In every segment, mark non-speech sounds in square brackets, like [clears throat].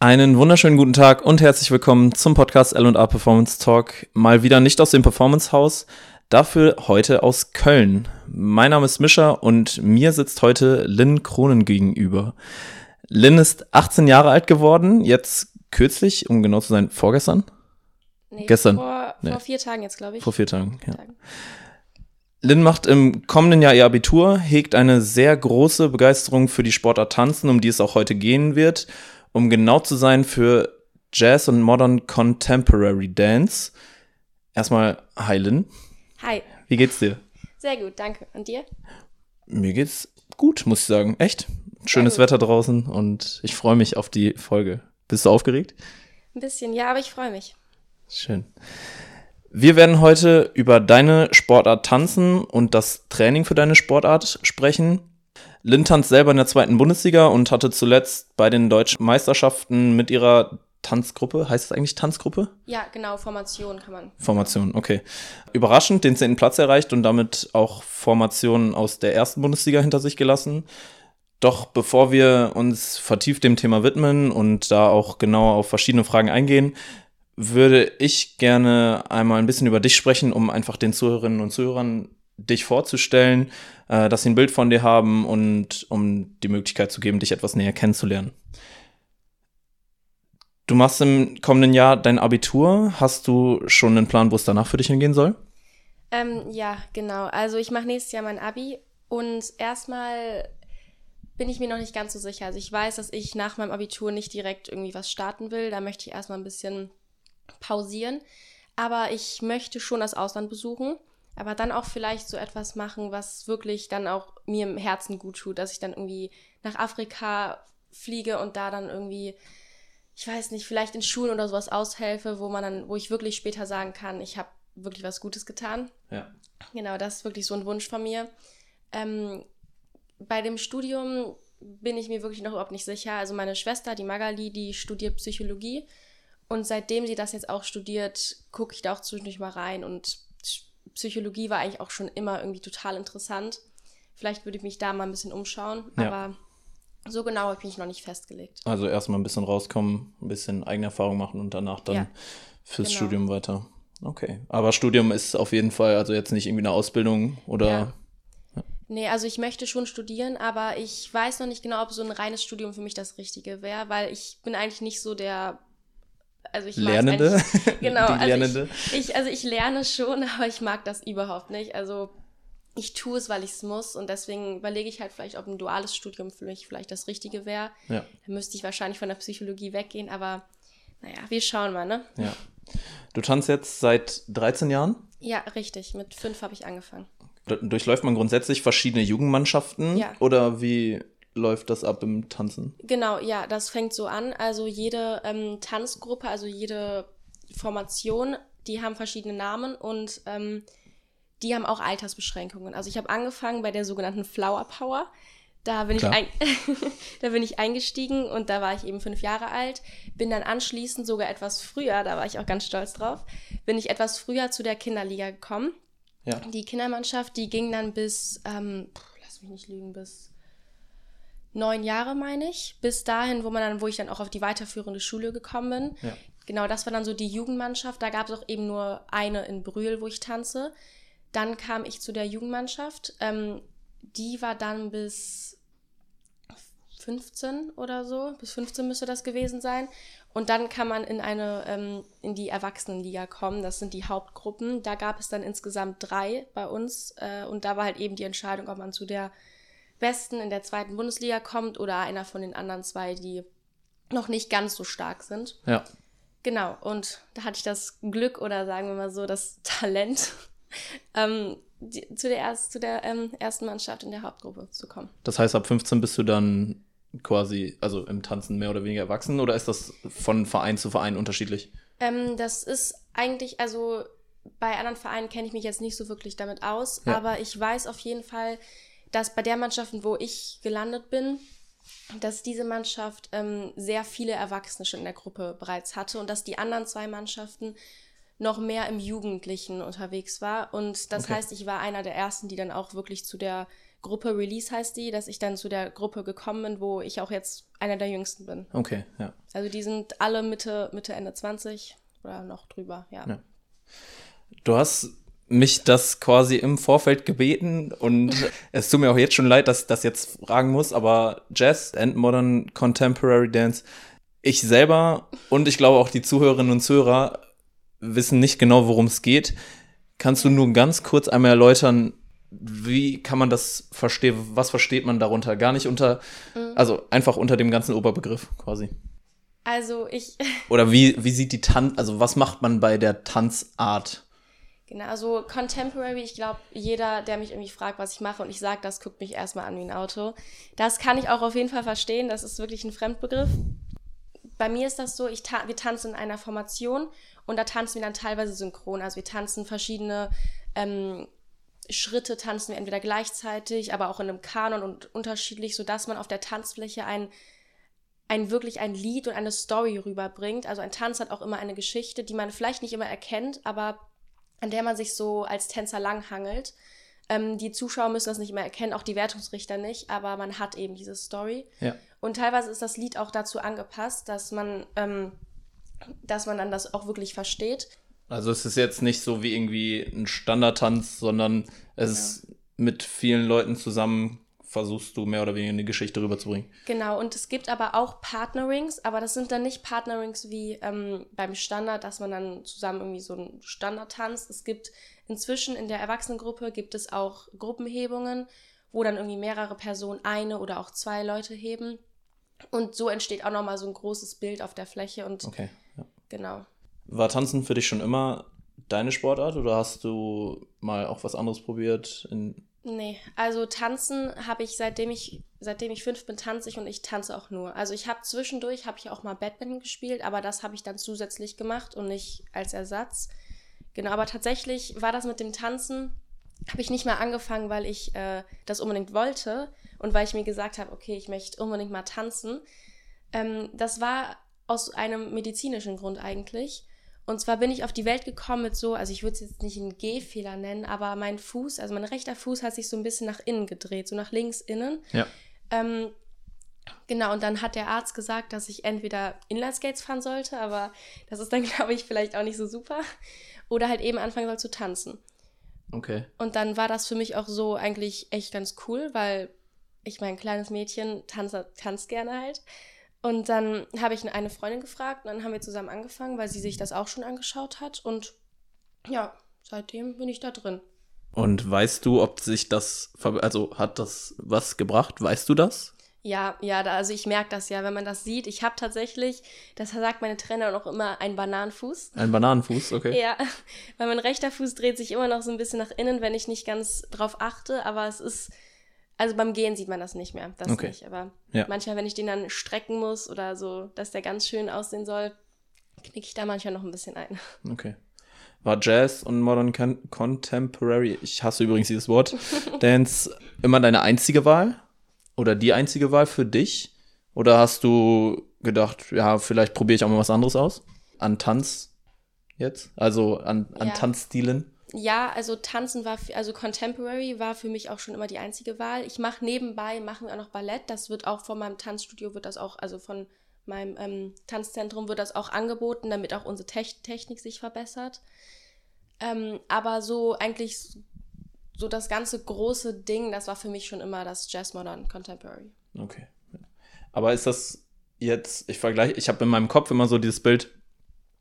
Einen wunderschönen guten Tag und herzlich willkommen zum Podcast L&A Performance Talk. Mal wieder nicht aus dem Performance Haus, dafür heute aus Köln. Mein Name ist Mischa und mir sitzt heute Lynn Kronen gegenüber. Lynn ist 18 Jahre alt geworden, jetzt kürzlich, um genau zu sein, vorgestern? Nee, Gestern. Vor, Nee. vor vier Tagen jetzt, glaube ich. Vor vier Tagen, ja. Tagen. Lynn macht im kommenden Jahr ihr Abitur, hegt eine sehr große Begeisterung für die Sportart Tanzen, um die es auch heute gehen wird. Um genau zu sein, für Jazz und Modern Contemporary Dance. Erstmal, hi Lynn, Hi, wie geht's dir? sehr gut, danke. Und dir? Mir geht's gut, muss ich sagen. Echt? Schönes. Wetter draußen und ich freue mich auf die Folge. Bist du aufgeregt? Ein bisschen, ja, aber ich freue mich. Schön. Wir werden heute über deine Sportart tanzen und das Training für deine Sportart sprechen. Lynn tanzt selber in der zweiten Bundesliga und hatte zuletzt bei den deutschen Meisterschaften mit ihrer Tanzgruppe, heißt es eigentlich Tanzgruppe? Ja, genau, Formation kann man. Formation, okay. Überraschend den zehnten Platz erreicht und damit auch Formationen aus der ersten Bundesliga hinter sich gelassen. Doch bevor wir uns vertieft dem Thema widmen und da auch genauer auf verschiedene Fragen eingehen, würde ich gerne einmal ein bisschen über dich sprechen, um einfach den Zuhörerinnen und Zuhörern dich vorzustellen, äh, dass sie ein Bild von dir haben und um die Möglichkeit zu geben, dich etwas näher kennenzulernen. Du machst im kommenden Jahr dein Abitur. Hast du schon einen Plan, wo es danach für dich hingehen soll? Ähm, ja, genau. Also ich mache nächstes Jahr mein Abi und erstmal bin ich mir noch nicht ganz so sicher. Also ich weiß, dass ich nach meinem Abitur nicht direkt irgendwie was starten will. Da möchte ich erstmal ein bisschen pausieren. Aber ich möchte schon das Ausland besuchen. Aber dann auch vielleicht so etwas machen, was wirklich dann auch mir im Herzen gut tut, dass ich dann irgendwie nach Afrika fliege und da dann irgendwie, ich weiß nicht, vielleicht in Schulen oder sowas aushelfe, wo man dann, wo ich wirklich später sagen kann, ich habe wirklich was Gutes getan. Ja. Genau, das ist wirklich so ein Wunsch von mir. Ähm, bei dem Studium bin ich mir wirklich noch überhaupt nicht sicher. Also meine Schwester, die Magali, die studiert Psychologie. Und seitdem sie das jetzt auch studiert, gucke ich da auch zwischendurch mal rein. Und Psychologie war eigentlich auch schon immer irgendwie total interessant. Vielleicht würde ich mich da mal ein bisschen umschauen. Ja. Aber so genau habe ich mich noch nicht festgelegt. Also erstmal ein bisschen rauskommen, ein bisschen eigene Erfahrung machen und danach dann Ja, fürs genau. Studium weiter. Okay. Aber Studium ist auf jeden Fall, also jetzt nicht irgendwie eine Ausbildung oder. Ja. Nee, also ich möchte schon studieren, aber ich weiß noch nicht genau, ob so ein reines Studium für mich das Richtige wäre, weil ich bin eigentlich nicht so der, also ich mag's Lernende? eigentlich- [laughs] Genau, Die also Lernende? Ich, ich, also ich lerne schon, [laughs] aber ich mag das überhaupt nicht. Also ich tue es, weil ich es muss und deswegen überlege ich halt vielleicht, ob ein duales Studium für mich vielleicht das Richtige wäre. Ja, Dann müsste ich wahrscheinlich von der Psychologie weggehen, aber naja, wir schauen mal, ne? ja. Du tanzt jetzt seit 13 Jahren. Ja, richtig. Mit fünf habe ich angefangen. Durchläuft man grundsätzlich verschiedene Jugendmannschaften? Ja. Oder wie läuft das ab im Tanzen? Genau, ja, das fängt so an. Also jede ähm, Tanzgruppe, also jede Formation, die haben verschiedene Namen und ähm, die haben auch Altersbeschränkungen. Also ich habe angefangen bei der sogenannten Flower Power. Da bin, ich Klar. ein [laughs] da bin ich eingestiegen und da war ich eben fünf Jahre alt. Bin dann anschließend sogar etwas früher, da war ich auch ganz stolz drauf, bin ich etwas früher zu der Kinderliga gekommen. Ja. Die Kindermannschaft, die ging dann bis, ähm, lass mich nicht lügen, bis neun Jahre, meine ich. Bis dahin, wo man dann, wo ich dann auch auf die weiterführende Schule gekommen bin. Ja. Genau, das war dann so die Jugendmannschaft. Da gab es auch eben nur eine in Brühl, wo ich tanze. Dann kam ich zu der Jugendmannschaft. Ähm, die war dann bis 15 oder so. Bis 15 müsste das gewesen sein. Und dann kann man in eine, ähm, in die Erwachsenenliga kommen. Das sind die Hauptgruppen. Da gab es dann insgesamt drei bei uns. Äh, und da war halt eben die Entscheidung, ob man zu der Besten in der zweiten Bundesliga kommt oder einer von den anderen zwei, die noch nicht ganz so stark sind. Ja. Genau, und da hatte ich das Glück oder sagen wir mal so das Talent, [laughs] ähm, die, zu der, erst, zu der ähm, ersten Mannschaft in der Hauptgruppe zu kommen. Das heißt, ab 15 bist du dann quasi, also im Tanzen mehr oder weniger erwachsen oder ist das von Verein zu Verein unterschiedlich? Ähm, das ist eigentlich, also bei anderen Vereinen kenne ich mich jetzt nicht so wirklich damit aus, Ja. aber ich weiß auf jeden Fall, dass bei der Mannschaft, wo ich gelandet bin, dass diese Mannschaft ähm, sehr viele Erwachsene schon in der Gruppe bereits hatte und dass die anderen zwei Mannschaften noch mehr im Jugendlichen unterwegs war. Und das Okay. heißt, ich war einer der ersten, die dann auch wirklich zu der Gruppe Release heißt die, dass ich dann zu der Gruppe gekommen bin, wo ich auch jetzt einer der jüngsten bin. Okay, ja. Also die sind alle Mitte, Mitte, Ende 20 oder noch drüber, ja. ja. Du hast mich das quasi im Vorfeld gebeten und [laughs] es tut mir auch jetzt schon leid, dass ich das jetzt fragen muss, aber Jazz and Modern Contemporary Dance, ich selber und ich glaube auch die Zuhörerinnen und Zuhörer wissen nicht genau, worum es geht. Kannst du nur ganz kurz einmal erläutern, wie kann man das verstehen? Was versteht man darunter? Gar nicht unter, mhm. also einfach unter dem ganzen Oberbegriff quasi. Also ich. Oder wie, wie sieht die Tanz, also was macht man bei der Tanzart? Genau, also Contemporary, ich glaube, jeder, der mich irgendwie fragt, was ich mache und ich sage das, guckt mich erstmal an wie ein Auto. Das kann ich auch auf jeden Fall verstehen, das ist wirklich ein Fremdbegriff. Bei mir ist das so, ich ta wir tanzen in einer Formation und da tanzen wir dann teilweise synchron. Also wir tanzen verschiedene ähm, Schritte tanzen wir entweder gleichzeitig, aber auch in einem Kanon und unterschiedlich, sodass man auf der Tanzfläche ein, ein wirklich ein Lied und eine Story rüberbringt. Also ein Tanz hat auch immer eine Geschichte, die man vielleicht nicht immer erkennt, aber an der man sich so als Tänzer langhangelt. Ähm, die Zuschauer müssen das nicht immer erkennen, auch die Wertungsrichter nicht, aber man hat eben diese Story. Ja. Und teilweise ist das Lied auch dazu angepasst, dass man, ähm, dass man dann das auch wirklich versteht. Also es ist jetzt nicht so wie irgendwie ein Standardtanz, sondern es ist mit vielen Leuten zusammen versuchst du mehr oder weniger eine Geschichte rüberzubringen. Genau, und es gibt aber auch Partnerings, aber das sind dann nicht Partnerings wie ähm, beim Standard, dass man dann zusammen irgendwie so einen Standard tanzt. Es gibt inzwischen in der Erwachsenengruppe gibt es auch Gruppenhebungen, wo dann irgendwie mehrere Personen eine oder auch zwei Leute heben. Und so entsteht auch nochmal so ein großes Bild auf der Fläche und okay, ja. genau. War Tanzen für dich schon immer deine Sportart oder hast du mal auch was anderes probiert? Nee, also tanzen habe ich seitdem ich seitdem ich fünf bin tanze ich und ich tanze auch nur. Also ich habe zwischendurch habe ich auch mal Badminton gespielt, aber das habe ich dann zusätzlich gemacht und nicht als Ersatz. Genau, aber tatsächlich war das mit dem Tanzen habe ich nicht mal angefangen, weil ich äh, das unbedingt wollte und weil ich mir gesagt habe, okay, ich möchte unbedingt mal tanzen. Ähm, das war aus einem medizinischen Grund eigentlich. Und zwar bin ich auf die Welt gekommen mit so, also ich würde es jetzt nicht einen Gehfehler nennen, aber mein Fuß, also mein rechter Fuß hat sich so ein bisschen nach innen gedreht, so nach links innen. Ja. Ähm, genau, und dann hat der Arzt gesagt, dass ich entweder Inlineskates fahren sollte, aber das ist dann, [laughs] glaube ich, vielleicht auch nicht so super. Oder halt eben anfangen soll zu tanzen. Okay. Und dann war das für mich auch so eigentlich echt ganz cool, weil ich mein kleines Mädchen tanzt, tanzt gerne halt. Und dann habe ich eine Freundin gefragt und dann haben wir zusammen angefangen, weil sie sich das auch schon angeschaut hat. Und ja, seitdem bin ich da drin. Und weißt du, ob sich das, also hat das was gebracht? Weißt du das? Ja, ja, da, also ich merke das ja, wenn man das sieht. Ich habe tatsächlich, das sagt meine Trainer auch immer, einen Bananenfuß. Ein Bananenfuß, okay. Ja, weil mein rechter Fuß dreht sich immer noch so ein bisschen nach innen, wenn ich nicht ganz drauf achte. Aber es ist, also beim Gehen sieht man das nicht mehr, das okay. nicht. Aber ja. manchmal, wenn ich den dann strecken muss oder so, dass der ganz schön aussehen soll, knicke ich da manchmal noch ein bisschen ein. [laughs] Okay. War Jazz und Modern Con Contemporary, ich hasse übrigens dieses Wort, [laughs] Dance immer deine einzige Wahl? Oder die einzige Wahl für dich? Oder hast du gedacht, ja, vielleicht probiere ich auch mal was anderes aus? An Tanz jetzt? Also an, an ja. Tanzstilen? Ja, also Tanzen war, also Contemporary war für mich auch schon immer die einzige Wahl. Ich mache nebenbei, machen wir auch noch Ballett. Das wird auch von meinem Tanzstudio, wird das auch, also von meinem ähm, Tanzzentrum wird das auch angeboten, damit auch unsere Te Technik sich verbessert. Ähm, aber so eigentlich so das ganze große Ding, das war für mich schon immer das Jazz Modern Contemporary. Okay. Aber ist das jetzt, ich vergleiche, ich habe in meinem Kopf immer so dieses Bild,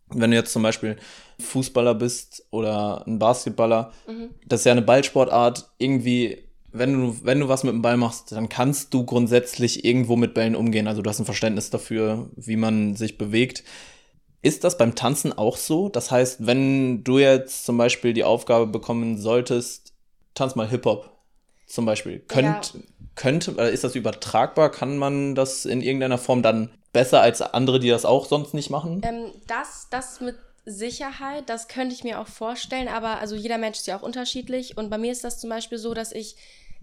wenn du jetzt zum Beispiel Fußballer bist oder ein Basketballer, mhm. das ist ja eine Ballsportart, irgendwie, wenn du, wenn du was mit dem Ball machst, dann kannst du grundsätzlich irgendwo mit Bällen umgehen. Also du hast ein Verständnis dafür, wie man sich bewegt. Ist das beim Tanzen auch so? Das heißt, wenn du jetzt zum Beispiel die Aufgabe bekommen solltest, tanz mal Hip-Hop zum Beispiel, könnt, ja. könnte, ist das übertragbar? Kann man das in irgendeiner Form dann besser als andere, die das auch sonst nicht machen? Ähm, das, das mit Sicherheit, das könnte ich mir auch vorstellen, aber also jeder Mensch ist ja auch unterschiedlich und bei mir ist das zum Beispiel so, dass ich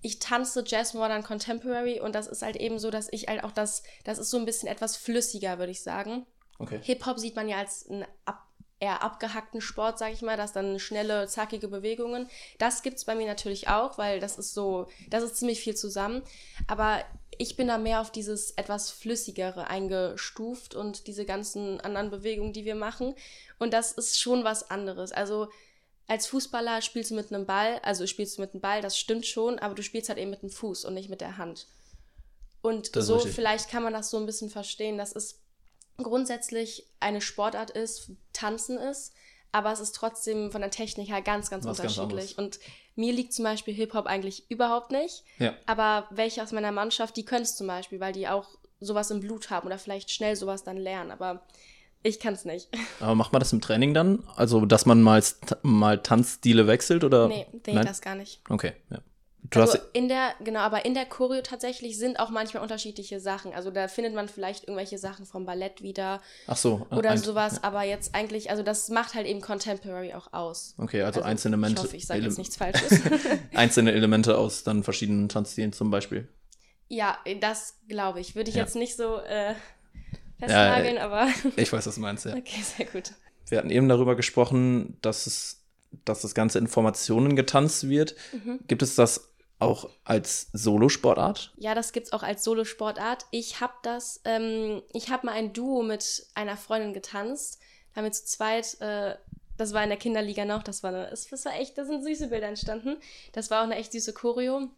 ich tanze Jazz, Modern, Contemporary und das ist halt eben so, dass ich halt auch das, das ist so ein bisschen etwas flüssiger, würde ich sagen. Okay. Hip-Hop sieht man ja als ein Ab eher abgehackten Sport, sag ich mal, das dann schnelle, zackige Bewegungen. Das gibt es bei mir natürlich auch, weil das ist so, das ist ziemlich viel zusammen. Aber ich bin da mehr auf dieses etwas flüssigere eingestuft und diese ganzen anderen Bewegungen, die wir machen. Und das ist schon was anderes. Also als Fußballer spielst du mit einem Ball, also spielst du mit einem Ball, das stimmt schon, aber du spielst halt eben mit dem Fuß und nicht mit der Hand. Und so vielleicht kann man das so ein bisschen verstehen, dass es grundsätzlich eine Sportart ist, Tanzen ist, aber es ist trotzdem von der Technik her ganz, ganz Was unterschiedlich. Ganz und mir liegt zum Beispiel Hip-Hop eigentlich überhaupt nicht. Ja. Aber welche aus meiner Mannschaft, die können es zum Beispiel, weil die auch sowas im Blut haben oder vielleicht schnell sowas dann lernen. Aber ich kann es nicht. [laughs] Aber macht man das im Training dann? Also, dass man mal, mal Tanzstile wechselt oder? Nee, denke das gar nicht. Okay, ja. Du also in der, genau, aber in der Choreo tatsächlich sind auch manchmal unterschiedliche Sachen. Also da findet man vielleicht irgendwelche Sachen vom Ballett wieder. Ach so. Oder ein, sowas, aber jetzt eigentlich, also das macht halt eben Contemporary auch aus. Okay, also, also einzelne Elemente. Ich hoffe, ich sage jetzt nichts Falsches. [laughs] [laughs] einzelne Elemente aus dann verschiedenen Tanzstilen zum Beispiel. Ja, das glaube ich. Würde ich ja. jetzt nicht so äh, festnageln, ja, aber. [laughs] ich weiß, was du meinst, ja. Okay, sehr gut. Wir hatten eben darüber gesprochen, dass es dass das ganze Informationen getanzt wird. Mhm. Gibt es das auch als Solosportart? Ja, das gibt es auch als Solosportart. Ich habe das, ähm, ich habe mal ein Duo mit einer Freundin getanzt. Da haben wir zu zweit, äh, das war in der Kinderliga noch, das war, eine, das war echt, da sind süße Bilder entstanden. Das war auch eine echt süße Choreo.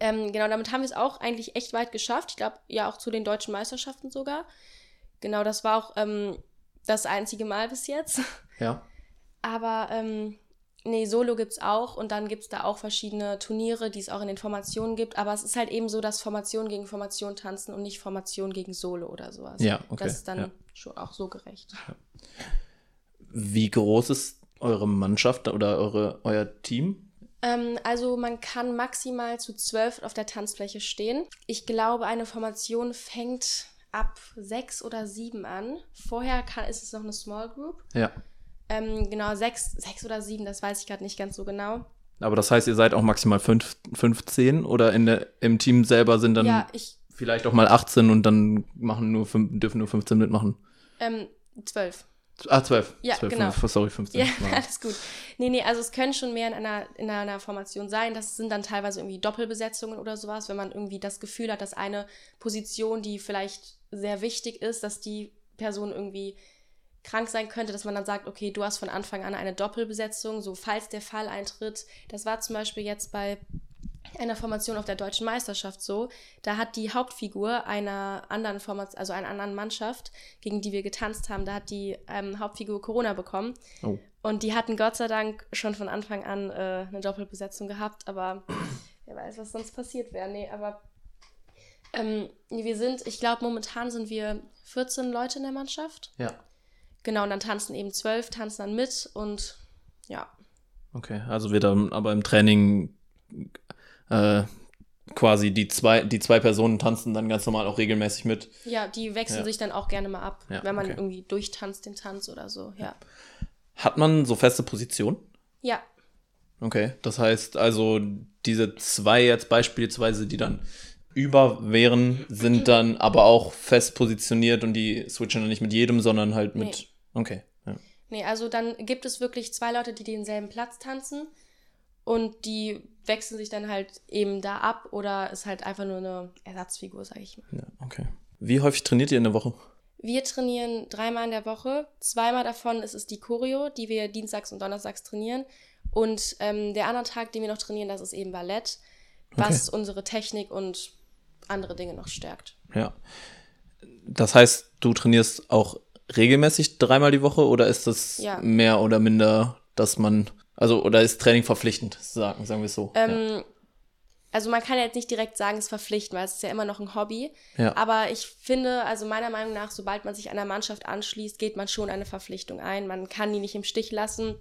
Ähm, genau, damit haben wir es auch eigentlich echt weit geschafft. Ich glaube, ja, auch zu den deutschen Meisterschaften sogar. Genau, das war auch ähm, das einzige Mal bis jetzt. Ja. Aber ähm, Nee, Solo gibt's auch und dann gibt's da auch verschiedene Turniere, die es auch in den Formationen gibt. Aber es ist halt eben so, dass Formation gegen Formation tanzen und nicht Formation gegen Solo oder sowas. Ja, okay. Das ist dann ja. schon auch so gerecht. Ja. Wie groß ist eure Mannschaft oder eure, euer Team? Ähm, also man kann maximal zu zwölf auf der Tanzfläche stehen. Ich glaube, eine Formation fängt ab sechs oder sieben an. Vorher kann, ist es noch eine Small Group. Ja. Ähm, genau, sechs, sechs oder sieben, das weiß ich gerade nicht ganz so genau. Aber das heißt, ihr seid auch maximal fünf, 15 oder in der, im Team selber sind dann ja, ich, vielleicht auch mal 18 und dann machen nur fünf, dürfen nur 15 mitmachen? Ähm, 12. Ah, 12. Ja, 12, genau. 5, sorry, 15. Ja, [laughs] alles gut. Nee, nee, also es können schon mehr in einer, in einer Formation sein. Das sind dann teilweise irgendwie Doppelbesetzungen oder sowas, wenn man irgendwie das Gefühl hat, dass eine Position, die vielleicht sehr wichtig ist, dass die Person irgendwie krank sein könnte, dass man dann sagt, okay, du hast von Anfang an eine Doppelbesetzung, so falls der Fall eintritt. Das war zum Beispiel jetzt bei einer Formation auf der deutschen Meisterschaft so. Da hat die Hauptfigur einer anderen Formation, also einer anderen Mannschaft, gegen die wir getanzt haben, da hat die ähm, Hauptfigur Corona bekommen. Oh. Und die hatten Gott sei Dank schon von Anfang an äh, eine Doppelbesetzung gehabt, aber [clears throat] wer weiß, was sonst passiert wäre. Nee, aber ähm, wir sind, ich glaube, momentan sind wir 14 Leute in der Mannschaft. Ja. Genau, und dann tanzen eben zwölf, tanzen dann mit und ja. Okay, also wird dann aber im Training äh, quasi die zwei, die zwei Personen tanzen dann ganz normal auch regelmäßig mit. Ja, die wechseln ja. sich dann auch gerne mal ab, ja, wenn man okay. irgendwie durchtanzt den Tanz oder so, ja. Hat man so feste Positionen? Ja. Okay, das heißt also, diese zwei jetzt beispielsweise, die dann über wären, sind dann aber auch fest positioniert und die switchen dann nicht mit jedem, sondern halt mit nee. Okay. Ja. Nee, also dann gibt es wirklich zwei Leute, die denselben Platz tanzen und die wechseln sich dann halt eben da ab oder ist halt einfach nur eine Ersatzfigur, sag ich mal. Ja, okay. Wie häufig trainiert ihr in der Woche? Wir trainieren dreimal in der Woche. Zweimal davon ist es die Choreo, die wir dienstags und donnerstags trainieren. Und ähm, der andere Tag, den wir noch trainieren, das ist eben Ballett, was okay. unsere Technik und andere Dinge noch stärkt. Ja. Das heißt, du trainierst auch regelmäßig dreimal die Woche oder ist das ja. mehr oder minder, dass man, also oder ist Training verpflichtend, sagen, sagen wir es so? Ähm, ja. Also man kann jetzt nicht direkt sagen, es ist verpflichtend, weil es ist ja immer noch ein Hobby. Ja. Aber ich finde, also meiner Meinung nach, sobald man sich einer Mannschaft anschließt, geht man schon eine Verpflichtung ein. Man kann die nicht im Stich lassen.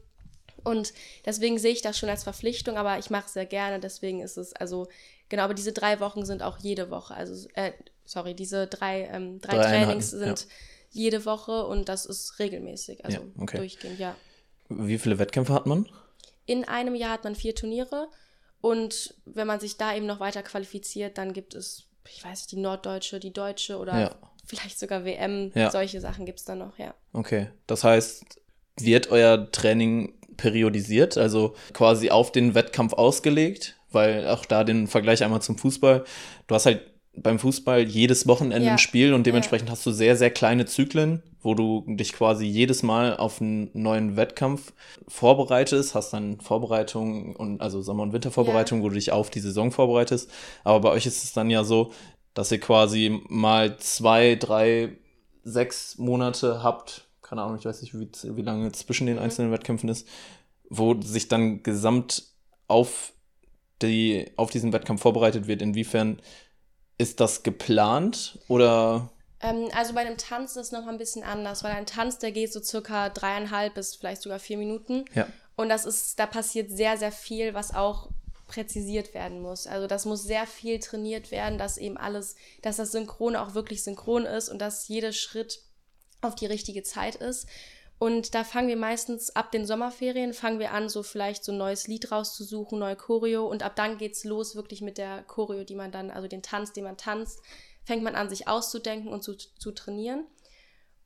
Und deswegen sehe ich das schon als Verpflichtung, aber ich mache es sehr gerne. Deswegen ist es, also genau, aber diese drei Wochen sind auch jede Woche. Also, äh, sorry, diese drei, ähm, drei, drei Trainings sind ja jede Woche und das ist regelmäßig, also ja, okay. durchgehend, ja. Wie viele Wettkämpfe hat man? In einem Jahr hat man vier Turniere und wenn man sich da eben noch weiter qualifiziert, dann gibt es, ich weiß nicht, die Norddeutsche, die Deutsche oder ja. vielleicht sogar WM, ja. solche Sachen gibt es dann noch, ja. Okay, das heißt, Wird euer Training periodisiert, also quasi auf den Wettkampf ausgelegt? Weil auch da den Vergleich einmal zum Fußball. Du hast halt beim Fußball jedes Wochenende Ja. ein Spiel und dementsprechend hast du sehr, sehr kleine Zyklen, wo du dich quasi jedes Mal auf einen neuen Wettkampf vorbereitest, hast dann Vorbereitungen und also Sommer- und Wintervorbereitung, wo du dich auf die Saison vorbereitest. Aber bei euch ist es dann ja so, dass ihr quasi mal zwei, drei, sechs Monate habt, keine Ahnung, ich weiß nicht, wie, wie lange zwischen den einzelnen Wettkämpfen ist, wo sich dann gesamt auf die, auf diesen Wettkampf vorbereitet wird. Inwiefern ist das geplant oder Ähm, also bei einem Tanz ist es noch ein bisschen anders, weil ein Tanz, der geht so circa dreieinhalb bis vielleicht sogar vier Minuten. ja, Und das ist, da passiert sehr, sehr viel, was auch präzisiert werden muss. Also das muss sehr viel trainiert werden, dass eben alles, dass das Synchron auch wirklich synchron ist und dass jeder Schritt auf die richtige Zeit ist. Und da fangen wir meistens ab den Sommerferien, fangen wir an, so vielleicht so ein neues Lied rauszusuchen, neue Choreo und ab dann geht's los wirklich mit der Choreo, die man dann, also den Tanz, den man tanzt, fängt man an, sich auszudenken und zu, zu trainieren.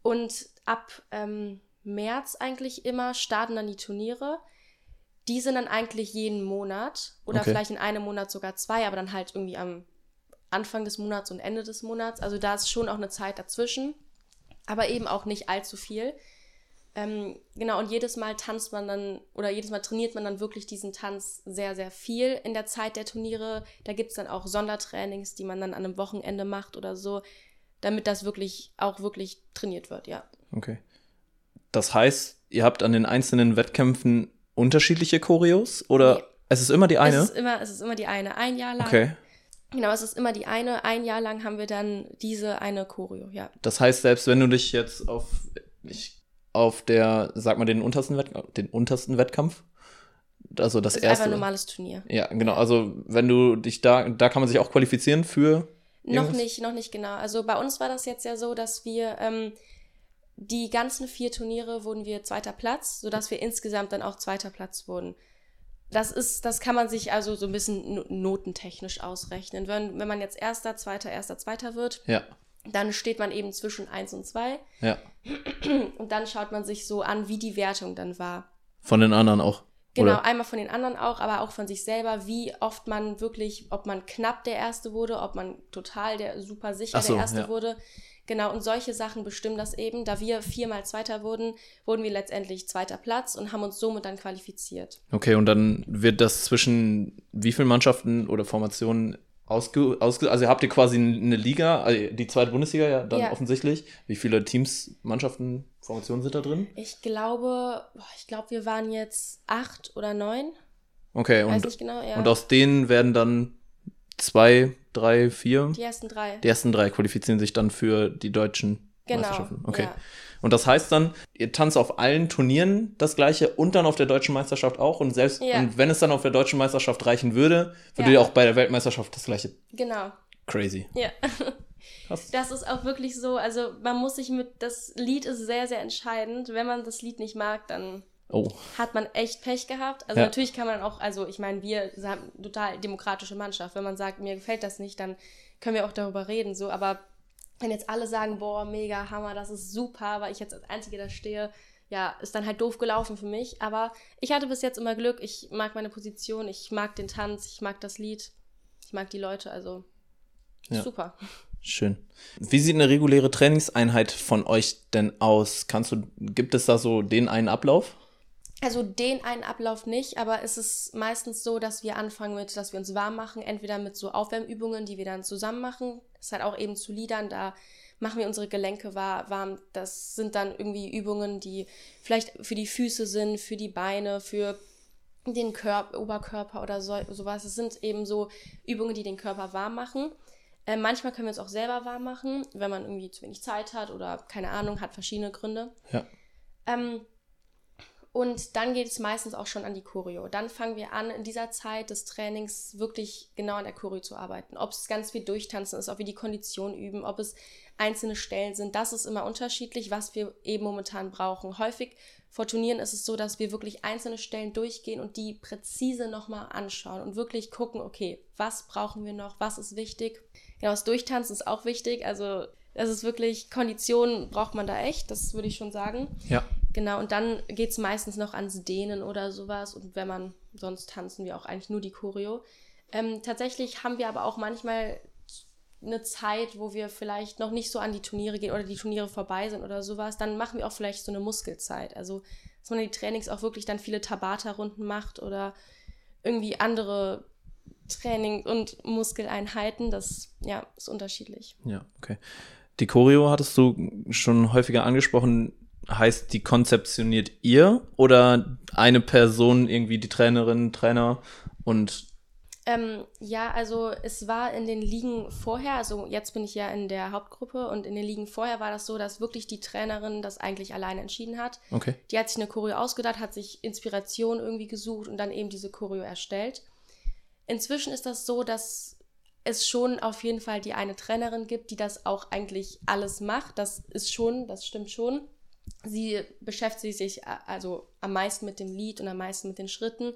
Und ab ähm, März eigentlich immer starten dann die Turniere. Die sind dann eigentlich jeden Monat oder Okay. vielleicht in einem Monat sogar zwei, aber dann halt irgendwie am Anfang des Monats und Ende des Monats. Also da ist schon auch eine Zeit dazwischen, aber eben auch nicht allzu viel. Ähm, genau, und jedes Mal tanzt man dann oder jedes Mal trainiert man dann wirklich diesen Tanz sehr, sehr viel in der Zeit der Turniere. Da gibt es dann auch Sondertrainings, die man dann an einem Wochenende macht oder so, damit das wirklich auch wirklich trainiert wird, ja. okay. Das heißt, ihr habt an den einzelnen Wettkämpfen unterschiedliche Choreos oder Nee. es ist immer die eine? Es ist immer, es ist immer die eine. Ein Jahr lang. okay. Genau, es ist immer die eine. Ein Jahr lang haben wir dann diese eine Choreo, ja. Das heißt, selbst wenn du dich jetzt auf, ich, auf der, sag mal, den untersten, Wett, den untersten Wettkampf, also das Das ist erste. einfach ein normales Turnier. Ja, genau. Also wenn du dich da, da kann man sich auch qualifizieren für. Noch irgendwas? nicht, noch nicht genau. Also bei uns war das jetzt ja so, dass wir ähm, die ganzen vier Turniere wurden wir zweiter Platz, sodass wir insgesamt dann auch zweiter Platz wurden. Das ist, das kann man sich also so ein bisschen no- notentechnisch ausrechnen. Wenn, wenn man jetzt erster, zweiter, erster, zweiter wird, Ja, dann steht man eben zwischen eins und zwei ja. und dann schaut man sich so an, wie die Wertung dann war. Von den anderen auch. Genau, Oder? einmal von den anderen auch, aber auch von sich selber, wie oft man wirklich, ob man knapp der Erste wurde, ob man total der super sicher so, der Erste ja. wurde. Genau, und solche Sachen bestimmen das eben. Da wir viermal Zweiter wurden, wurden wir letztendlich zweiter Platz und haben uns somit dann qualifiziert. Okay, und dann wird das zwischen wie vielen Mannschaften oder Formationen ausge, ausge also habt ihr quasi eine Liga, also die zweite Bundesliga ja dann Ja. offensichtlich. Wie viele Teams, Mannschaften, Formationen sind da drin? Ich glaube, ich glaube, wir waren jetzt acht oder neun. Okay, Weiß und, genau, ja. und aus denen werden dann zwei, drei, vier. die ersten drei. Die ersten drei qualifizieren sich dann für die deutschen Genau, Meisterschaften. Okay. ja. Und das heißt dann, ihr tanzt auf allen Turnieren das gleiche und dann auf der deutschen Meisterschaft auch. Und selbst, Ja. und wenn es dann auf der deutschen Meisterschaft reichen würde, würde Ja. ihr auch bei der Weltmeisterschaft das gleiche. Genau. Crazy. Ja. [laughs] Krass. Das ist auch wirklich so, also man muss sich mit, das Lied ist sehr, sehr entscheidend. Wenn man das Lied nicht mag, dann Oh, hat man echt Pech gehabt. Also Ja. natürlich kann man auch, also ich meine, wir sind eine total demokratische Mannschaft. Wenn man sagt, mir gefällt das nicht, dann können wir auch darüber reden. So, aber wenn jetzt alle sagen, boah, mega Hammer, das ist super, weil ich jetzt als Einzige da stehe, ja, ist dann halt doof gelaufen für mich. Aber ich hatte bis jetzt immer Glück. Ich mag meine Position, ich mag den Tanz, ich mag das Lied, ich mag die Leute, also Ja. super. schön. Wie sieht eine reguläre Trainingseinheit von euch denn aus? Kannst du, gibt es da so den einen Ablauf? Also den einen Ablauf nicht, aber es ist meistens so, dass wir anfangen mit, dass wir uns warm machen, entweder mit so Aufwärmübungen, die wir dann zusammen machen. Das ist halt auch eben zu Liedern, da machen wir unsere Gelenke wa- warm. Das sind dann irgendwie Übungen, die vielleicht für die Füße sind, für die Beine, für den Körper, Oberkörper oder so, sowas. Es sind eben so Übungen, die den Körper warm machen. Äh, manchmal können wir uns auch selber warm machen, wenn man irgendwie zu wenig Zeit hat oder keine Ahnung, hat verschiedene Gründe. Ja. Ähm, und dann geht es meistens auch schon an die Choreo. Dann fangen wir an, in dieser Zeit des Trainings wirklich genau an der Choreo zu arbeiten. Ob es ganz viel Durchtanzen ist, ob wir die Kondition üben, ob es einzelne Stellen sind, das ist immer unterschiedlich, was wir eben momentan brauchen. Häufig vor Turnieren ist es so, dass wir wirklich einzelne Stellen durchgehen und die präzise nochmal anschauen und wirklich gucken, okay, was brauchen wir noch, was ist wichtig. Genau, das Durchtanzen ist auch wichtig. Also, das ist wirklich, Kondition braucht man da echt, das würde ich schon sagen. Ja. Genau, und dann geht es meistens noch ans Dehnen oder sowas. Und wenn man, sonst tanzen wir auch eigentlich nur die Choreo. Ähm, tatsächlich haben wir aber auch manchmal eine Zeit, wo wir vielleicht noch nicht so an die Turniere gehen oder die Turniere vorbei sind oder sowas, dann machen wir auch vielleicht so eine Muskelzeit. Also, dass man die Trainings auch wirklich dann viele Tabata-Runden macht oder irgendwie andere Training- und Muskeleinheiten. Das ja, ist unterschiedlich. Ja, okay. Die Choreo hattest du schon häufiger angesprochen. Heißt, die konzeptioniert ihr oder eine Person, irgendwie die Trainerin, Trainer und ähm, ja, also es war in den Ligen vorher, also jetzt bin ich ja in der Hauptgruppe und in den Ligen vorher war das so, dass wirklich die Trainerin das eigentlich alleine entschieden hat. Okay. Die hat sich eine Choreo ausgedacht, hat sich Inspiration irgendwie gesucht und dann eben diese Choreo erstellt. Inzwischen ist das so, dass es schon auf jeden Fall die eine Trainerin gibt, die das auch eigentlich alles macht. Das ist schon, das stimmt schon. Sie beschäftigt sich äh, also am meisten mit dem Lied und am meisten mit den Schritten.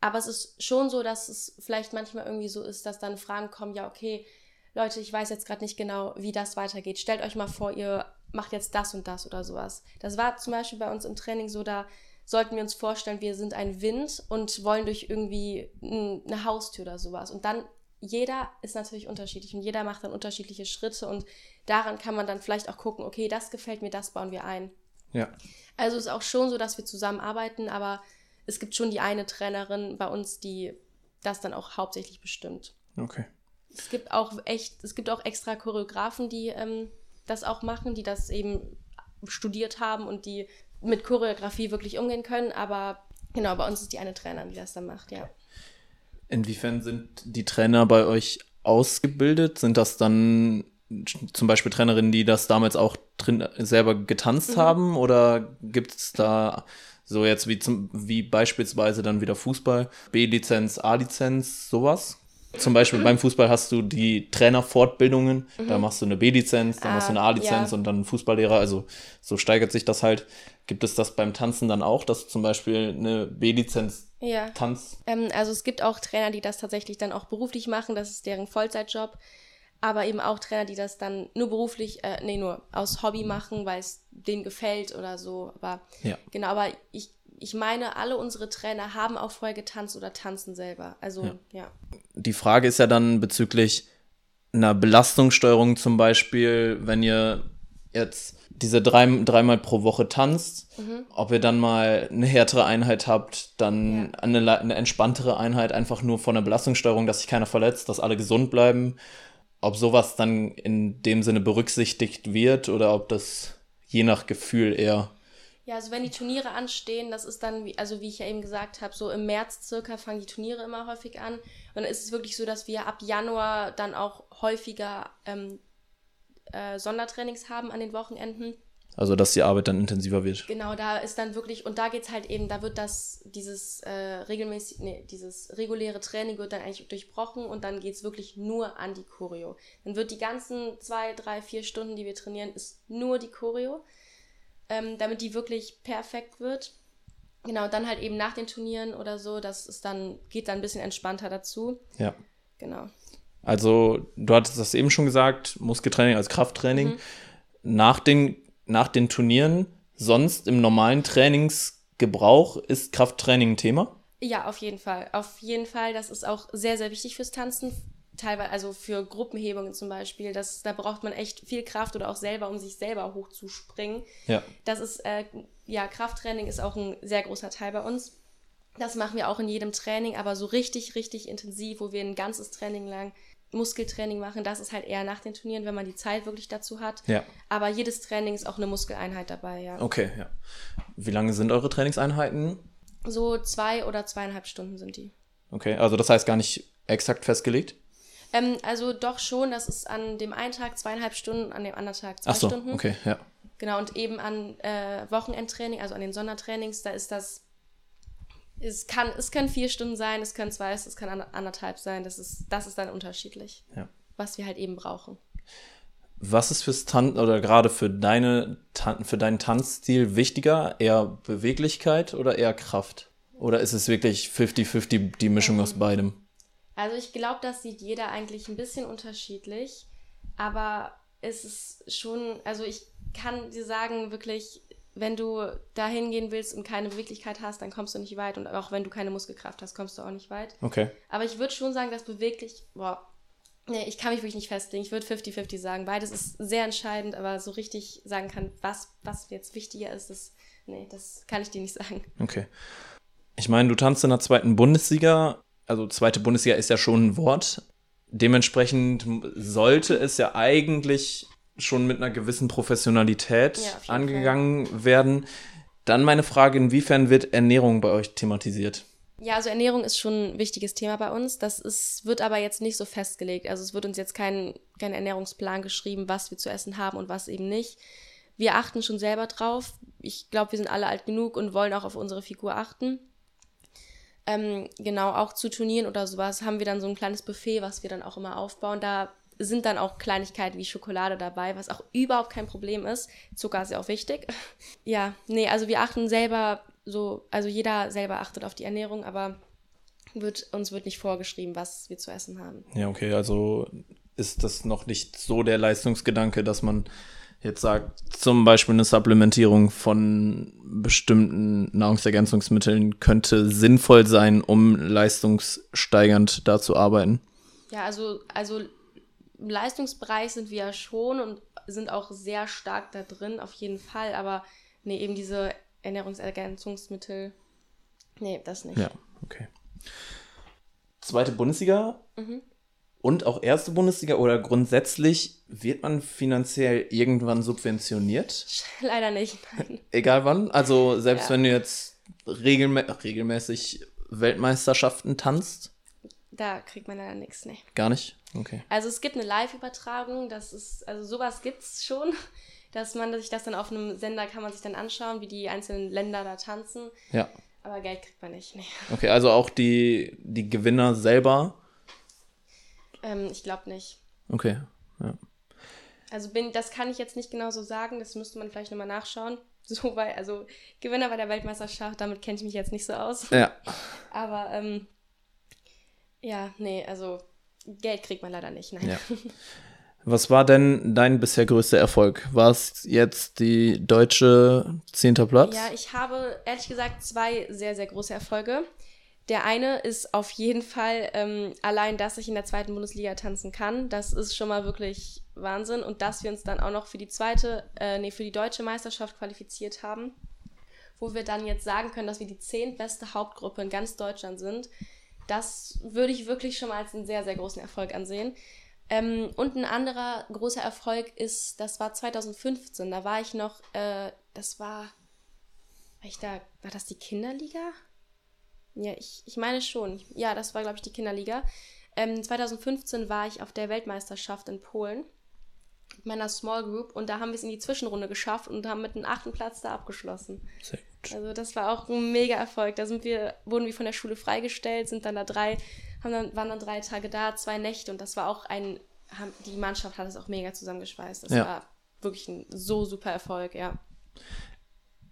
Aber es ist schon so, dass es vielleicht manchmal irgendwie so ist, dass dann Fragen kommen, ja, okay, Leute, ich weiß jetzt gerade nicht genau, wie das weitergeht. Stellt euch mal vor, ihr macht jetzt das und das oder sowas. Das war zum Beispiel bei uns im Training so, da sollten wir uns vorstellen, wir sind ein Wind und wollen durch irgendwie eine Haustür oder sowas. Und dann, jeder ist natürlich unterschiedlich und jeder macht dann unterschiedliche Schritte und daran kann man dann vielleicht auch gucken, okay, das gefällt mir, das bauen wir ein. Ja. Also ist auch schon so, dass wir zusammenarbeiten, aber es gibt schon die eine Trainerin bei uns, die das dann auch hauptsächlich bestimmt. Okay. Es gibt auch echt, es gibt auch extra Choreografen, die ähm, das auch machen, die das eben studiert haben und die mit Choreografie wirklich umgehen können. Aber genau, bei uns ist die eine Trainerin, die das dann macht, ja. Inwiefern sind die Trainer bei euch ausgebildet? Sind das dann zum Beispiel Trainerinnen, die das damals auch drin selber getanzt mhm. haben? Oder gibt es da so jetzt wie zum, wie beispielsweise dann wieder Fußball, B-Lizenz, A-Lizenz, sowas. Zum Beispiel beim Fußball hast du die Trainerfortbildungen, mhm. da machst du eine B-Lizenz, dann ah, machst du eine ah, A-Lizenz ja. und dann Fußballlehrer, also so steigert sich das halt. Gibt es das beim Tanzen dann auch, dass du zum Beispiel eine B-Lizenz ja. tanzt? Ähm, also es gibt auch Trainer, die das tatsächlich dann auch beruflich machen, das ist deren Vollzeitjob aber eben auch Trainer, die das dann nur beruflich, äh, nee, nur aus Hobby machen, weil es denen gefällt oder so. Aber ja. genau, aber ich, ich meine, alle unsere Trainer haben auch vorher getanzt oder tanzen selber. Also, ja. ja. Die Frage ist ja dann bezüglich einer Belastungssteuerung zum Beispiel, wenn ihr jetzt diese drei, dreimal pro Woche tanzt, mhm. ob ihr dann mal eine härtere Einheit habt, dann ja. eine, eine entspanntere Einheit, einfach nur von der Belastungssteuerung, dass sich keiner verletzt, dass alle gesund bleiben ob sowas dann in dem Sinne berücksichtigt wird oder ob das je nach Gefühl eher. Ja, also wenn die Turniere anstehen, das ist dann, wie, also wie ich ja eben gesagt habe, so im März circa fangen die Turniere immer häufig an. Und dann ist es wirklich so, dass wir ab Januar dann auch häufiger ähm, äh, Sondertrainings haben an den Wochenenden. Also, dass die Arbeit dann intensiver wird. Genau, da ist dann wirklich, und da geht es halt eben, da wird das, dieses äh, regelmäßig, nee, dieses reguläre Training wird dann eigentlich durchbrochen und dann geht es wirklich nur an die Choreo. Dann wird die ganzen zwei, drei, vier Stunden, die wir trainieren, ist nur die Choreo, ähm, damit die wirklich perfekt wird. Genau, dann halt eben nach den Turnieren oder so, das ist dann, geht dann ein bisschen entspannter dazu. Ja. Genau. Also, du hattest das eben schon gesagt, Muskeltraining als Krafttraining. Mhm. Nach den nach den Turnieren sonst im normalen Trainingsgebrauch ist Krafttraining ein Thema? Ja, auf jeden Fall. Auf jeden Fall. Das ist auch sehr, sehr wichtig fürs Tanzen. Teilweise, also für Gruppenhebungen zum Beispiel. Das, da braucht man echt viel Kraft oder auch selber, um sich selber hochzuspringen. Ja. Das ist, äh, ja, Krafttraining ist auch ein sehr großer Teil bei uns. Das machen wir auch in jedem Training, aber so richtig, richtig intensiv, wo wir ein ganzes Training lang Muskeltraining machen. Das ist halt eher nach den Turnieren, wenn man die Zeit wirklich dazu hat. Ja. Aber jedes Training ist auch eine Muskeleinheit dabei, ja. Okay, ja. Wie lange sind eure Trainingseinheiten? So zwei oder zweieinhalb Stunden sind die. Okay, also das heißt gar nicht exakt festgelegt? Ähm, also doch schon, das ist an dem einen Tag zweieinhalb Stunden, an dem anderen Tag zwei Ach so, Stunden. okay, ja. Genau, und eben an äh, Wochenendtraining, also an den Sondertrainings, da ist das es kann, es können vier Stunden sein, es können zwei, es kann anderthalb sein. Das ist, das ist dann unterschiedlich, ja. was wir halt eben brauchen. Was ist fürs Tan oder gerade für deine für deinen Tanzstil wichtiger? Eher Beweglichkeit oder eher Kraft? Oder ist es wirklich 50-50 die Mischung ähm, aus beidem? Also ich glaube, das sieht jeder eigentlich ein bisschen unterschiedlich, aber es ist schon, also ich kann dir sagen, wirklich, wenn du da hingehen willst und keine Beweglichkeit hast, dann kommst du nicht weit. Und auch wenn du keine Muskelkraft hast, kommst du auch nicht weit. Okay. Aber ich würde schon sagen, dass beweglich, boah, nee, ich kann mich wirklich nicht festlegen. Ich würde 50-50 sagen. Beides ist sehr entscheidend, aber so richtig sagen kann, was, was jetzt wichtiger ist, das, nee, das kann ich dir nicht sagen. Okay. Ich meine, du tanzt in der zweiten Bundesliga. Also zweite Bundesliga ist ja schon ein Wort. Dementsprechend sollte es ja eigentlich schon mit einer gewissen Professionalität Ja, angegangen werden. Dann meine Frage, inwiefern wird Ernährung bei euch thematisiert? Ja, also Ernährung ist schon ein wichtiges Thema bei uns. Das ist, wird aber jetzt nicht so festgelegt. Also es wird uns jetzt kein, kein Ernährungsplan geschrieben, was wir zu essen haben und was eben nicht. Wir achten schon selber drauf. Ich glaube, wir sind alle alt genug und wollen auch auf unsere Figur achten. Ähm, genau, auch zu Turnieren oder sowas haben wir dann so ein kleines Buffet, was wir dann auch immer aufbauen. Da sind dann auch Kleinigkeiten wie Schokolade dabei, was auch überhaupt kein Problem ist. Zucker ist ja auch wichtig. [laughs] ja, nee, also wir achten selber so, also jeder selber achtet auf die Ernährung, aber wird, uns wird nicht vorgeschrieben, was wir zu essen haben. Ja, okay, also ist das noch nicht so der Leistungsgedanke, dass man jetzt sagt, zum Beispiel eine Supplementierung von bestimmten Nahrungsergänzungsmitteln könnte sinnvoll sein, um leistungssteigernd da zu arbeiten. Ja, also, also im Leistungsbereich sind wir ja schon und sind auch sehr stark da drin, auf jeden Fall, aber nee, eben diese Ernährungsergänzungsmittel, nee, das nicht. Ja, okay. Zweite Bundesliga Mhm. Und auch erste Bundesliga oder grundsätzlich wird man finanziell irgendwann subventioniert? [laughs] Leider nicht, nein. Egal wann. Also selbst Ja. wenn du jetzt regelmä regelmäßig Weltmeisterschaften tanzt? Da kriegt man leider nichts, nee. Gar nicht? Okay. Also es gibt eine Live-Übertragung, das ist, also sowas gibt's schon, [laughs] dass man sich das dann auf einem Sender kann man sich dann anschauen, wie die einzelnen Länder da tanzen. Ja. Aber Geld kriegt man nicht, nee. Okay, also auch die, die Gewinner selber. Ähm, ich glaube nicht. Okay. Ja. Also bin, das kann ich jetzt nicht genau so sagen, das müsste man vielleicht nochmal nachschauen. [laughs] So, weil, also Gewinner bei der Weltmeisterschaft, damit kenne ich mich jetzt nicht so aus. Ja. [laughs] Aber ähm, ja, nee, also Geld kriegt man leider nicht, nein. Ja. Was war denn dein bisher größter Erfolg? War es jetzt die deutsche zehnter Platz? Ja, ich habe ehrlich gesagt zwei sehr, sehr große Erfolge. Der eine ist auf jeden Fall ähm, allein, dass ich in der zweiten Bundesliga tanzen kann. Das ist schon mal wirklich Wahnsinn. Und dass wir uns dann auch noch für die zweite, äh, nee, für die deutsche Meisterschaft qualifiziert haben, wo wir dann jetzt sagen können, dass wir die zehntbeste Hauptgruppe in ganz Deutschland sind. Das würde ich wirklich schon mal als einen sehr, sehr großen Erfolg ansehen. Ähm, und ein anderer großer Erfolg ist, das war 2015, da war ich noch, äh, das war, war ich da, war das die Kinderliga? Ja, ich, ich meine schon. Ja, das war, glaube ich, die Kinderliga. Ähm, 2015 war ich auf der Weltmeisterschaft in Polen mit meiner Small Group und da haben wir es in die Zwischenrunde geschafft und haben mit dem achten Platz da abgeschlossen. Sehr gut. Also das war auch ein mega Erfolg. Da sind wir, wurden wir von der Schule freigestellt, sind dann da drei, haben dann, waren dann drei Tage da, zwei Nächte und das war auch ein, haben, die Mannschaft hat es auch mega zusammengeschweißt. Das Ja. war wirklich ein so super Erfolg, ja.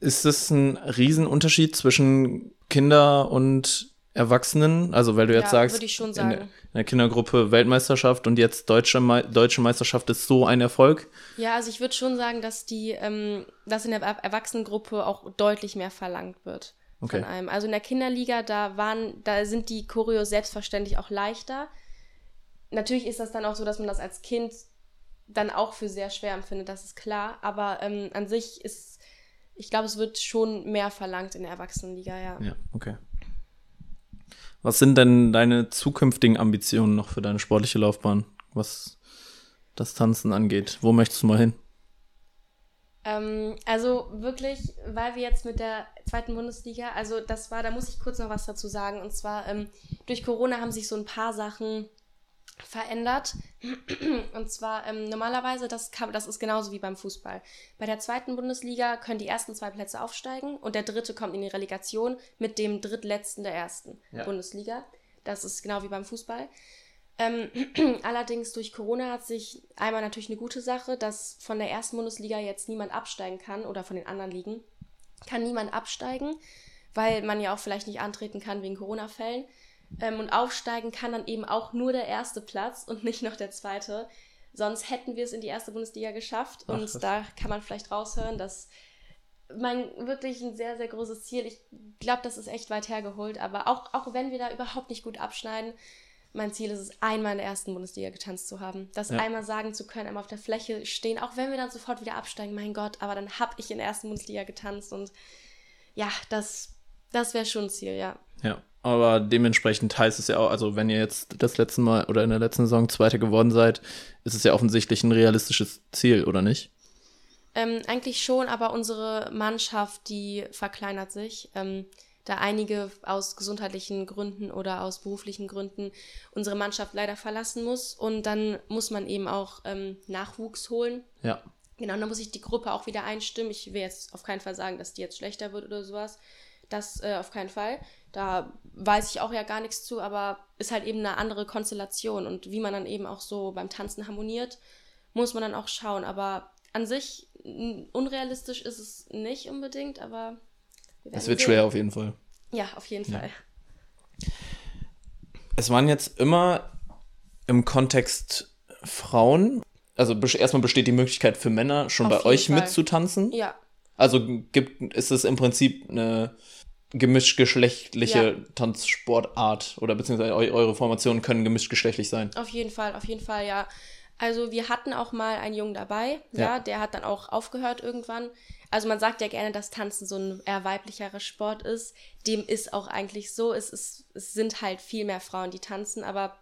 Ist das ein Riesenunterschied zwischen Kinder und Erwachsenen? Also, weil du jetzt Ja, sagst, würde ich schon in der, sagen. in der Kindergruppe Weltmeisterschaft und jetzt deutsche, Mei- deutsche Meisterschaft ist so ein Erfolg. Ja, also ich würde schon sagen, dass die, ähm, dass in der Er- Erwachsenengruppe auch deutlich mehr verlangt wird Okay. von einem. Also in der Kinderliga, da waren, da sind die Choreos selbstverständlich auch leichter. Natürlich ist das dann auch so, dass man das als Kind dann auch für sehr schwer empfindet, das ist klar. Aber ähm, an sich ist, ich glaube, es wird schon mehr verlangt in der Erwachsenenliga, ja. Ja, okay. Was sind denn deine zukünftigen Ambitionen noch für deine sportliche Laufbahn, was das Tanzen angeht? Wo möchtest du mal hin? Ähm, also wirklich, weil wir jetzt mit der zweiten Bundesliga, also das war, da muss ich kurz noch was dazu sagen. Und zwar, ähm, durch Corona haben sich so ein paar Sachen verändert. [clears throat] Und zwar ähm, normalerweise, das, kann, das ist genauso wie beim Fußball. Bei der zweiten Bundesliga können die ersten zwei Plätze aufsteigen und der dritte kommt in die Relegation mit dem drittletzten der ersten Ja. Bundesliga. Das ist genau wie beim Fußball. Ähm, [clears throat] allerdings durch Corona hat sich einmal natürlich eine gute Sache, dass von der ersten Bundesliga jetzt niemand absteigen kann oder von den anderen Ligen kann niemand absteigen, weil man ja auch vielleicht nicht antreten kann wegen Corona-Fällen. Ähm, und aufsteigen kann dann eben auch nur der erste Platz und nicht noch der zweite. Sonst hätten wir es in die erste Bundesliga geschafft. Ach, und da kann man vielleicht raushören, dass mein wirklich ein sehr, sehr großes Ziel. Ich glaube, das ist echt weit hergeholt, aber auch, auch wenn wir da überhaupt nicht gut abschneiden, mein Ziel ist es, einmal in der ersten Bundesliga getanzt zu haben. Das ja. einmal sagen zu können, einmal auf der Fläche stehen, auch wenn wir dann sofort wieder absteigen, mein Gott, aber dann habe ich in der ersten Bundesliga getanzt und ja, das, das wäre schon ein Ziel, ja. Ja, aber dementsprechend heißt es ja auch, also wenn ihr jetzt das letzte Mal oder in der letzten Saison Zweiter geworden seid, ist es ja offensichtlich ein realistisches Ziel, oder nicht? Ähm, eigentlich schon, aber unsere Mannschaft, die verkleinert sich. Ähm, da einige aus gesundheitlichen Gründen oder aus beruflichen Gründen unsere Mannschaft leider verlassen muss. Und dann muss man eben auch ähm, Nachwuchs holen. Ja. Genau, dann muss ich die Gruppe auch wieder einstimmen. Ich will jetzt auf keinen Fall sagen, dass die jetzt schlechter wird oder sowas. Das äh, auf keinen Fall. Da weiß ich auch ja gar nichts zu, aber ist halt eben eine andere Konstellation. Und wie man dann eben auch so beim Tanzen harmoniert, muss man dann auch schauen. Aber an sich unrealistisch ist es nicht unbedingt, aber es wird sehen. schwer auf jeden Fall. Ja, auf jeden ja. Fall. Es waren jetzt immer im Kontext Frauen. Also erstmal besteht die Möglichkeit für Männer schon auf bei euch Fall. mitzutanzen. Ja. Also gibt, ist es im Prinzip eine gemischtgeschlechtliche ja. Tanzsportart oder beziehungsweise eure Formationen können gemischtgeschlechtlich sein. Auf jeden Fall, auf jeden Fall, ja. Also wir hatten auch mal einen Jungen dabei, ja, ja der hat dann auch aufgehört irgendwann. Also man sagt ja gerne, dass Tanzen so ein eher weiblicherer Sport ist. Dem ist auch eigentlich so. Es, ist, es sind halt viel mehr Frauen, die tanzen, aber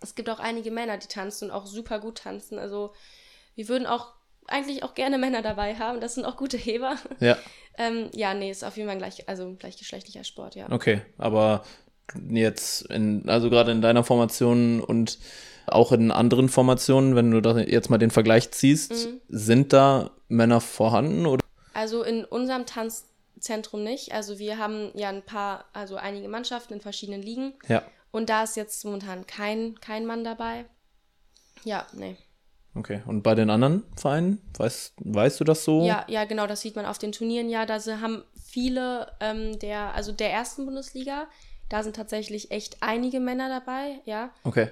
es gibt auch einige Männer, die tanzen und auch super gut tanzen. Also wir würden auch eigentlich auch gerne Männer dabei haben. Das sind auch gute Heber. Ja. [laughs] ähm, ja, nee, ist auf jeden Fall gleich, also gleichgeschlechtlicher Sport, ja. Okay, aber jetzt in, also gerade in deiner Formation und auch in anderen Formationen, wenn du da jetzt mal den Vergleich ziehst, mhm. sind da Männer vorhanden oder? Also in unserem Tanzzentrum nicht. Also wir haben ja ein paar, also einige Mannschaften in verschiedenen Ligen. Ja. Und da ist jetzt momentan kein, kein Mann dabei. Ja, nee. Okay, und bei den anderen Vereinen, weißt, weißt du das so? Ja, ja, genau, das sieht man auf den Turnieren ja. Da haben viele ähm, der, also der ersten Bundesliga, da sind tatsächlich echt einige Männer dabei, ja. Okay.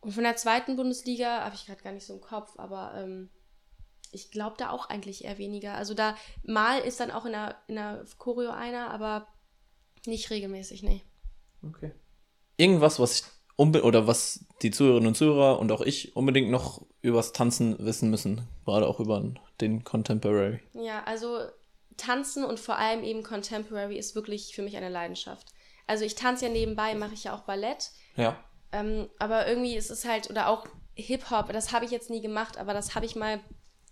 Und von der zweiten Bundesliga habe ich gerade gar nicht so im Kopf, aber ähm, ich glaube da auch eigentlich eher weniger. Also da mal ist dann auch in der, in der Choreo einer, aber nicht regelmäßig, nee. Okay. Irgendwas, was ich oder was die Zuhörerinnen und Zuhörer und auch ich unbedingt noch übers Tanzen wissen müssen, gerade auch über den Contemporary. Ja, also Tanzen und vor allem eben Contemporary ist wirklich für mich eine Leidenschaft. Also ich tanze ja nebenbei, mache ich ja auch Ballett. Ja. Ähm, aber irgendwie ist es halt, oder auch Hip-Hop, das habe ich jetzt nie gemacht, aber das habe ich mal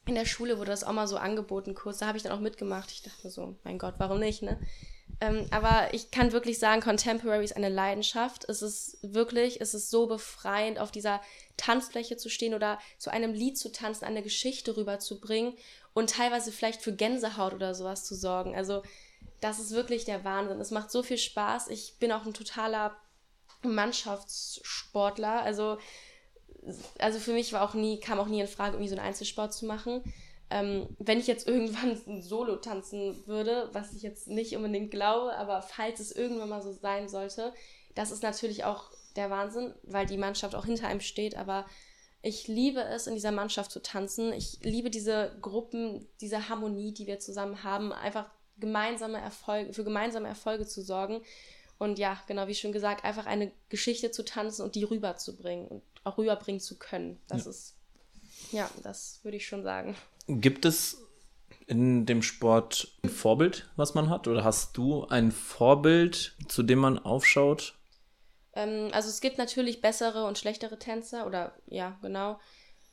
in der Schule wurde das auch mal so angeboten, kurz. Da habe ich dann auch mitgemacht. Ich dachte so, mein Gott, warum nicht, ne? Ähm, aber ich kann wirklich sagen, Contemporary ist eine Leidenschaft. Es ist wirklich, es ist so befreiend, auf dieser Tanzfläche zu stehen oder zu einem Lied zu tanzen, eine Geschichte rüberzubringen und teilweise vielleicht für Gänsehaut oder sowas zu sorgen. Also, das ist wirklich der Wahnsinn. Es macht so viel Spaß. Ich bin auch ein totaler Mannschaftssportler. Also, also für mich war auch nie, kam auch nie in Frage, irgendwie so einen Einzelsport zu machen. Ähm, wenn ich jetzt irgendwann ein [laughs] Solo tanzen würde, was ich jetzt nicht unbedingt glaube, aber falls es irgendwann mal so sein sollte, das ist natürlich auch der Wahnsinn, weil die Mannschaft auch hinter einem steht, aber ich liebe es, in dieser Mannschaft zu tanzen. Ich liebe diese Gruppen, diese Harmonie, die wir zusammen haben, einfach gemeinsame Erfolge, für gemeinsame Erfolge zu sorgen. Und ja, genau wie schon gesagt, einfach eine Geschichte zu tanzen und die rüberzubringen und auch rüberbringen zu können. Das ja. ist, ja, das würde ich schon sagen. Gibt es in dem Sport ein Vorbild, was man hat? Oder hast du ein Vorbild, zu dem man aufschaut? Ähm, also es gibt natürlich bessere und schlechtere Tänzer oder ja, genau.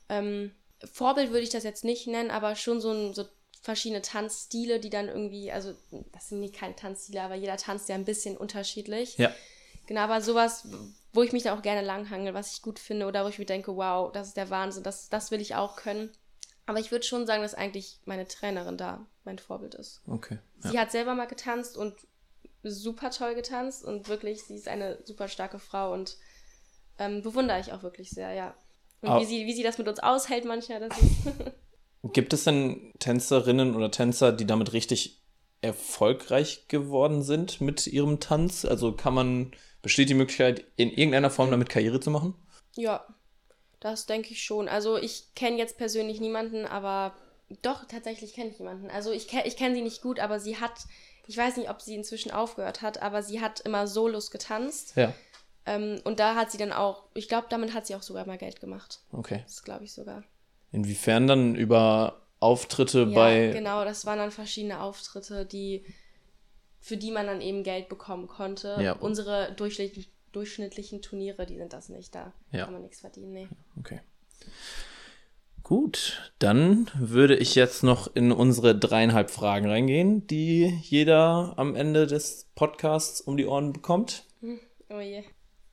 Ähm, Vorbild würde ich das jetzt nicht nennen, aber schon so, ein, so verschiedene Tanzstile, die dann irgendwie, also das sind nicht keine Tanzstile, aber jeder tanzt ja ein bisschen unterschiedlich. Ja. Genau, aber sowas, wo ich mich da auch gerne langhangel, was ich gut finde oder wo ich mir denke, wow, das ist der Wahnsinn, das, das will ich auch können. Aber ich würde schon sagen, dass eigentlich meine Trainerin da mein Vorbild ist. Okay. Ja. Sie hat selber mal getanzt und super toll getanzt und wirklich, sie ist eine super starke Frau und ähm, bewundere ich auch wirklich sehr, ja. Und oh. wie, sie, wie sie das mit uns aushält manchmal, das ist. [laughs] Gibt es denn Tänzerinnen oder Tänzer, die damit richtig erfolgreich geworden sind mit ihrem Tanz? Also kann man, besteht die Möglichkeit, in irgendeiner Form damit Karriere zu machen? Ja, das denke ich schon. Also ich kenne jetzt persönlich niemanden, aber Doch, tatsächlich kenne ich jemanden. Also ich, ich kenne sie nicht gut, aber sie hat, ich weiß nicht, ob sie inzwischen aufgehört hat, aber sie hat immer Solos getanzt. Ja. Ähm, und da hat sie dann auch, ich glaube, damit hat sie auch sogar mal Geld gemacht. Okay. Das glaube ich sogar. Inwiefern dann über Auftritte Ja, bei. genau, das waren dann verschiedene Auftritte, die, für die man dann eben Geld bekommen konnte. Ja. Unsere durchschnittlichen, durchschnittlichen Turniere, die sind das nicht. Da Ja. kann man nichts verdienen. Nee. Okay. Gut, dann würde ich jetzt noch in unsere dreieinhalb Fragen reingehen, die jeder am Ende des Podcasts um die Ohren bekommt. Oh je.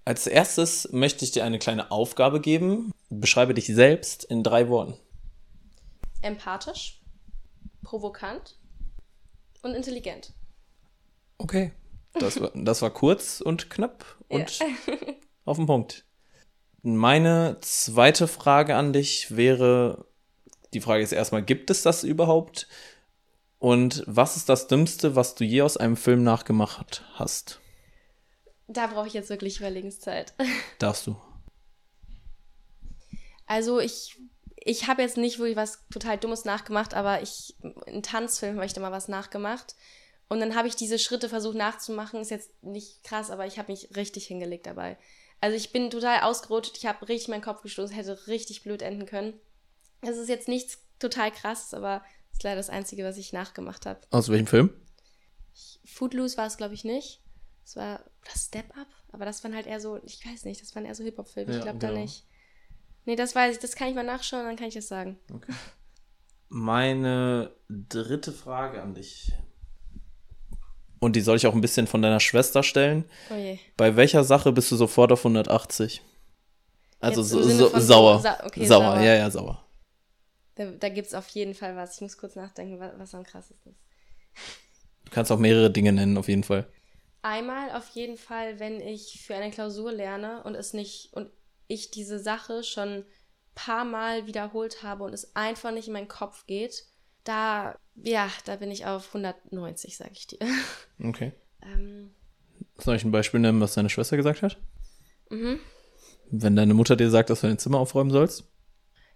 Als erstes möchte ich dir eine kleine Aufgabe geben. Beschreibe dich selbst in drei Worten. Empathisch, provokant und intelligent. Okay. Das war, das war kurz und knapp und auf den Punkt. Meine zweite Frage an dich wäre, die Frage ist erstmal, gibt es das überhaupt? Und was ist das Dümmste, was du je aus einem Film nachgemacht hast? Da brauche ich jetzt wirklich Überlegenszeit. [laughs] Darfst du. Also ich, ich habe jetzt nicht wirklich was total Dummes nachgemacht, aber ich, in Tanzfilm habe ich da mal was nachgemacht. Und dann habe ich diese Schritte versucht nachzumachen. Ist jetzt nicht krass, aber ich habe mich richtig hingelegt dabei. Also ich bin total ausgerutscht, ich habe richtig meinen Kopf gestoßen, hätte richtig blöd enden können. Es ist jetzt nichts total krasses, aber ist leider das Einzige, was ich nachgemacht habe. Aus welchem Film? Footloose war es, glaube ich, nicht. Es war das Step Up, aber das waren halt eher so, ich weiß nicht, das waren eher so Hip-Hop-Filme. Ja, ich glaube da genau. nicht. Nee, das weiß ich, das kann ich mal nachschauen, dann kann ich das sagen. Meine dritte Frage an dich. Und die soll ich auch ein bisschen von deiner Schwester stellen. Oh je. Bei welcher Sache bist du sofort auf 180? Also so, so, sauer. sa- okay, sauer. sauer. ja, ja, sauer. Da, da gibt es auf jeden Fall was. Ich muss kurz nachdenken, was, was am krassesten ist. Du kannst auch mehrere Dinge nennen, auf jeden Fall. Einmal auf jeden Fall, wenn ich für eine Klausur lerne und es nicht und ich diese Sache schon ein paar Mal wiederholt habe und es einfach nicht in meinen Kopf geht, da, ja, da bin ich auf 190, sag ich dir. Okay. ähm, Soll ich ein Beispiel nennen, was deine Schwester gesagt hat? mhm. Wenn deine Mutter dir sagt, dass du dein Zimmer aufräumen sollst?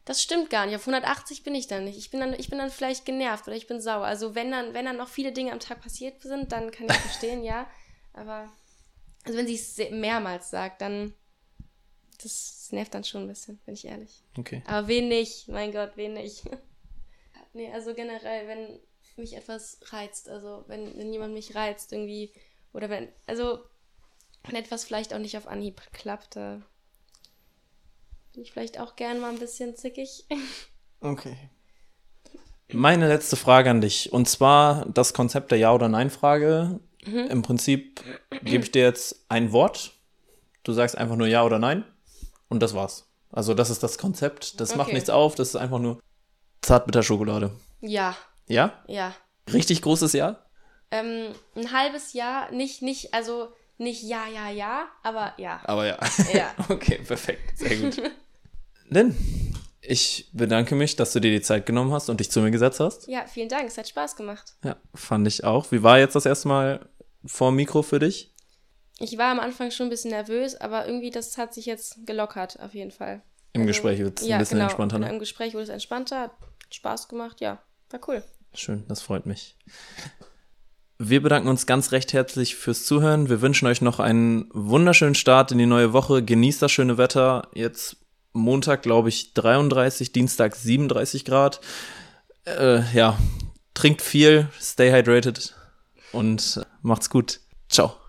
Das stimmt gar nicht. Auf 180 bin ich dann nicht. Ich bin dann, ich bin dann vielleicht genervt oder ich bin sauer. Also wenn dann, wenn dann noch viele Dinge am Tag passiert sind, dann kann ich verstehen, [laughs] ja. Aber also wenn sie es mehrmals sagt, dann das nervt dann schon ein bisschen, bin ich ehrlich. Okay. Aber wen nicht? Mein Gott, wen nicht? [laughs] nee, also generell, wenn mich etwas reizt, also wenn, wenn jemand mich reizt irgendwie, oder wenn, also wenn etwas vielleicht auch nicht auf Anhieb klappt, da bin ich vielleicht auch gern mal ein bisschen zickig. [laughs] Okay. Meine letzte Frage an dich. Und zwar das Konzept der Ja- oder Nein-Frage. Mhm. Im Prinzip gebe ich dir jetzt ein Wort. Du sagst einfach nur Ja oder Nein. Und das war's. Also, das ist das Konzept. Das macht Okay. nichts auf. Das ist einfach nur Zartbitterschokolade. Ja, Ja? ja. Richtig großes Ja? Ähm, ein halbes Jahr, nicht, nicht, also nicht ja, ja, ja, aber ja. Aber ja. Ja. [laughs] okay, perfekt. Sehr gut. Lynn, ich bedanke mich, dass du dir die Zeit genommen hast und dich zu mir gesetzt hast. Ja, vielen Dank, es hat Spaß gemacht. Ja, fand ich auch. Wie war jetzt das erste Mal vor dem Mikro für dich? Ich war am Anfang schon ein bisschen nervös, aber irgendwie das hat sich jetzt gelockert, auf jeden Fall. Im Also, Gespräch wird es ja, ein bisschen genau. entspannter. Ne? Im Gespräch wurde es entspannter, Spaß gemacht, ja, war cool. Schön, das freut mich. Wir bedanken uns ganz recht herzlich fürs Zuhören. Wir wünschen euch noch einen wunderschönen Start in die neue Woche. Genießt das schöne Wetter. Jetzt Montag, glaube ich, 33, Dienstag 37 Grad. Äh, ja, trinkt viel, stay hydrated und macht's gut. Ciao.